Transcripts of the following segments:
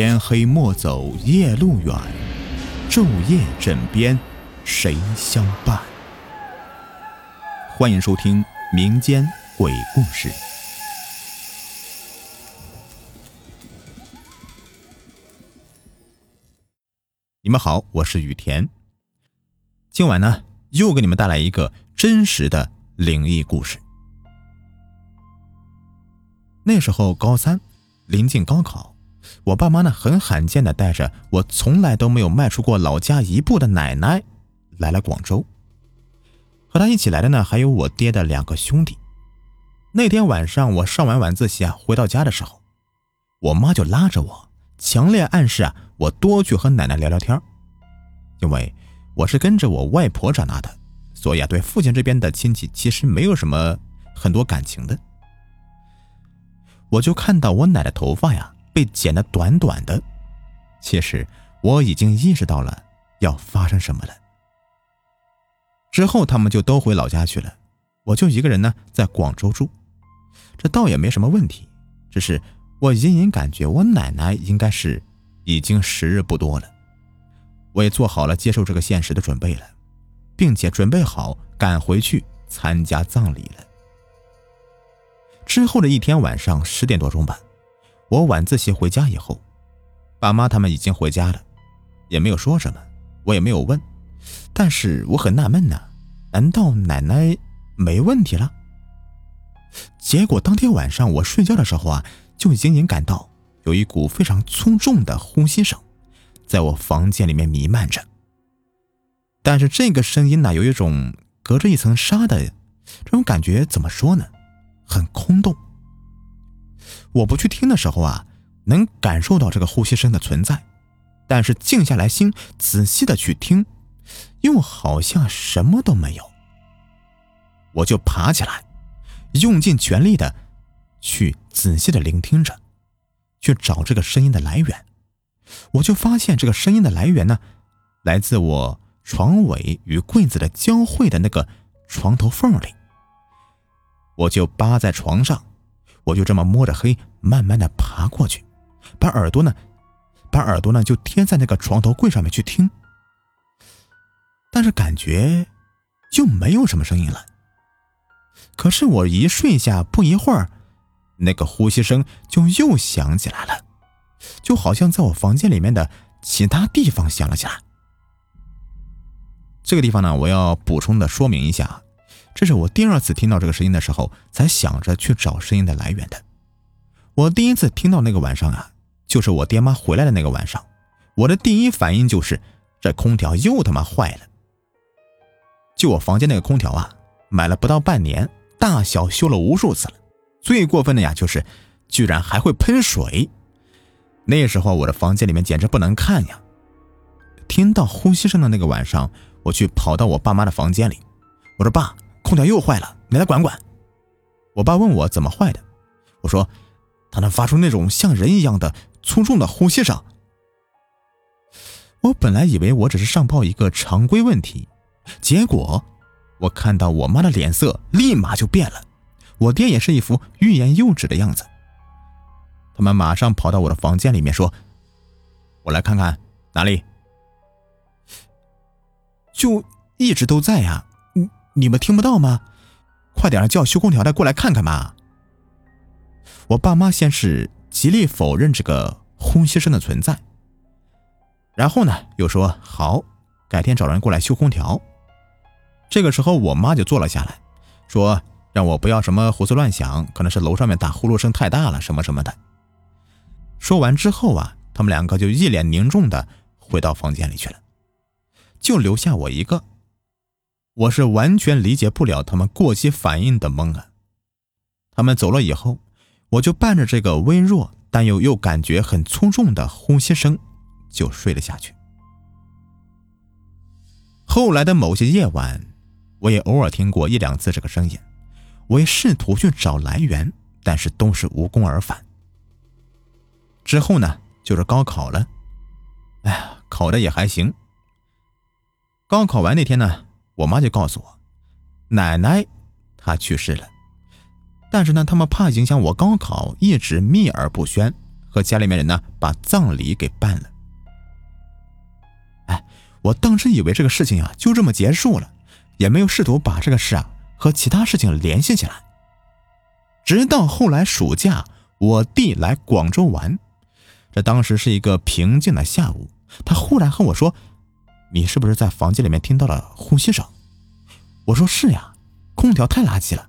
天黑莫走夜路远，昼夜枕边谁相伴？欢迎收听民间鬼故事。你们好，我是雨田。今晚呢，又给你们带来一个真实的灵异故事。那时候高三，临近高考。我爸妈呢，很罕见的带着我从来都没有迈出过老家一步的奶奶来了广州。和他一起来的呢，还有我爹的两个兄弟。那天晚上我上完晚自习啊，回到家的时候，我妈就拉着我，强烈暗示啊，我多去和奶奶聊聊天因为我是跟着我外婆长大的，所以啊，对父亲这边的亲戚其实没有什么很多感情的。我就看到我奶奶头发呀。被剪得短短的，其实我已经意识到了要发生什么了。之后他们就都回老家去了，我就一个人呢在广州住，这倒也没什么问题，只是我隐隐感觉我奶奶应该是已经时日不多了。我也做好了接受这个现实的准备了，并且准备好赶回去参加葬礼了。之后的一天晚上十点多钟吧。我晚自习回家以后，爸妈他们已经回家了，也没有说什么，我也没有问。但是我很纳闷呢，难道奶奶没问题了？结果当天晚上我睡觉的时候啊，就已经隐感到有一股非常粗重的呼吸声，在我房间里面弥漫着。但是这个声音呢，有一种隔着一层纱的这种感觉，怎么说呢？很空洞。我不去听的时候啊，能感受到这个呼吸声的存在，但是静下来心，仔细的去听，又好像什么都没有。我就爬起来，用尽全力的去仔细的聆听着，去找这个声音的来源。我就发现这个声音的来源呢，来自我床尾与柜子的交汇的那个床头缝里。我就扒在床上。我就这么摸着黑，慢慢的爬过去，把耳朵呢，把耳朵呢就贴在那个床头柜上面去听，但是感觉就没有什么声音了。可是我一睡下，不一会儿，那个呼吸声就又响起来了，就好像在我房间里面的其他地方响了起来。这个地方呢，我要补充的说明一下。这是我第二次听到这个声音的时候，才想着去找声音的来源的。我第一次听到那个晚上啊，就是我爹妈回来的那个晚上。我的第一反应就是，这空调又他妈坏了。就我房间那个空调啊，买了不到半年，大小修了无数次了。最过分的呀，就是居然还会喷水。那时候我的房间里面简直不能看呀。听到呼吸声的那个晚上，我去跑到我爸妈的房间里，我说爸。空调又坏了，你来管管。我爸问我怎么坏的，我说它能发出那种像人一样的粗重的呼吸声。我本来以为我只是上报一个常规问题，结果我看到我妈的脸色立马就变了，我爹也是一副欲言又止的样子。他们马上跑到我的房间里面说：“我来看看哪里，就一直都在呀。”你们听不到吗？快点叫修空调的过来看看嘛！我爸妈先是极力否认这个呼吸声的存在，然后呢又说好，改天找人过来修空调。这个时候我妈就坐了下来，说让我不要什么胡思乱想，可能是楼上面打呼噜声太大了什么什么的。说完之后啊，他们两个就一脸凝重的回到房间里去了，就留下我一个。我是完全理解不了他们过激反应的懵啊！他们走了以后，我就伴着这个微弱但又又感觉很粗重的呼吸声，就睡了下去。后来的某些夜晚，我也偶尔听过一两次这个声音，我也试图去找来源，但是都是无功而返。之后呢，就是高考了，哎呀，考的也还行。高考完那天呢。我妈就告诉我，奶奶她去世了，但是呢，他们怕影响我高考，一直秘而不宣，和家里面人呢把葬礼给办了。哎，我当时以为这个事情啊就这么结束了，也没有试图把这个事啊和其他事情联系起来。直到后来暑假，我弟来广州玩，这当时是一个平静的下午，他忽然和我说：“你是不是在房间里面听到了呼吸声？”我说：“是呀，空调太垃圾了。”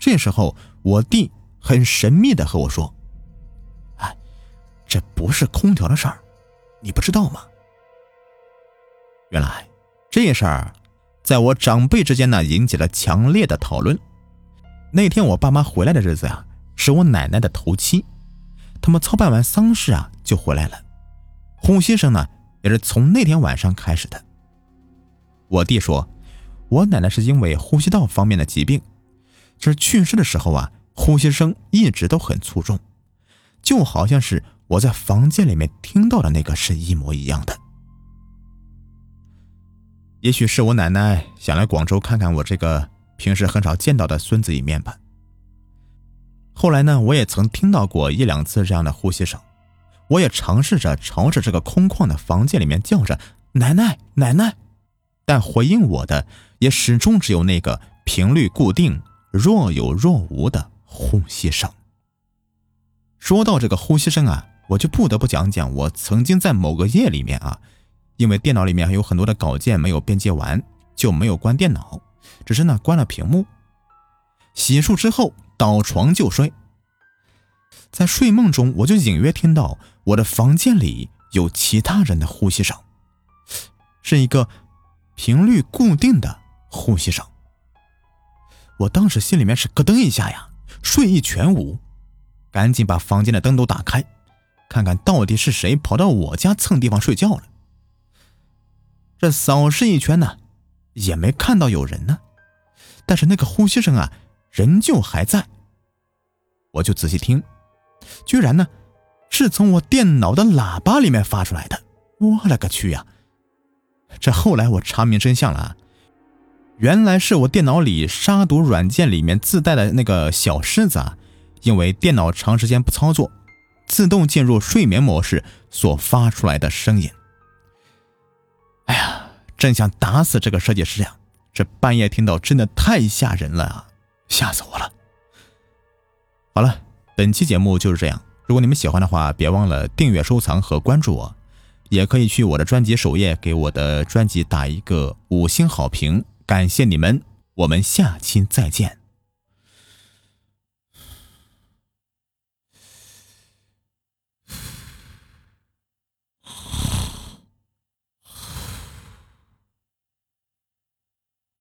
这时候，我弟很神秘的和我说：“哎，这不是空调的事儿，你不知道吗？”原来这事儿在我长辈之间呢引起了强烈的讨论。那天我爸妈回来的日子啊，是我奶奶的头七，他们操办完丧事啊就回来了，呼吸声呢也是从那天晚上开始的。我弟说，我奶奶是因为呼吸道方面的疾病。就是去世的时候啊，呼吸声一直都很粗重，就好像是我在房间里面听到的那个是一模一样的。也许是我奶奶想来广州看看我这个平时很少见到的孙子一面吧。后来呢，我也曾听到过一两次这样的呼吸声，我也尝试着朝着这个空旷的房间里面叫着“奶奶，奶奶”，但回应我的也始终只有那个频率固定。若有若无的呼吸声。说到这个呼吸声啊，我就不得不讲讲我曾经在某个夜里面啊，因为电脑里面还有很多的稿件没有编辑完，就没有关电脑，只是呢关了屏幕。洗漱之后倒床就睡，在睡梦中我就隐约听到我的房间里有其他人的呼吸声，是一个频率固定的呼吸声。我当时心里面是咯噔一下呀，睡意全无，赶紧把房间的灯都打开，看看到底是谁跑到我家蹭地方睡觉了。这扫视一圈呢，也没看到有人呢，但是那个呼吸声啊，仍旧还在。我就仔细听，居然呢，是从我电脑的喇叭里面发出来的。我勒个去呀！这后来我查明真相了。原来是我电脑里杀毒软件里面自带的那个小狮子啊，因为电脑长时间不操作，自动进入睡眠模式所发出来的声音。哎呀，真想打死这个设计师呀！这半夜听到真的太吓人了啊，吓死我了。好了，本期节目就是这样。如果你们喜欢的话，别忘了订阅、收藏和关注我，也可以去我的专辑首页给我的专辑打一个五星好评。感谢你们，我们下期再见。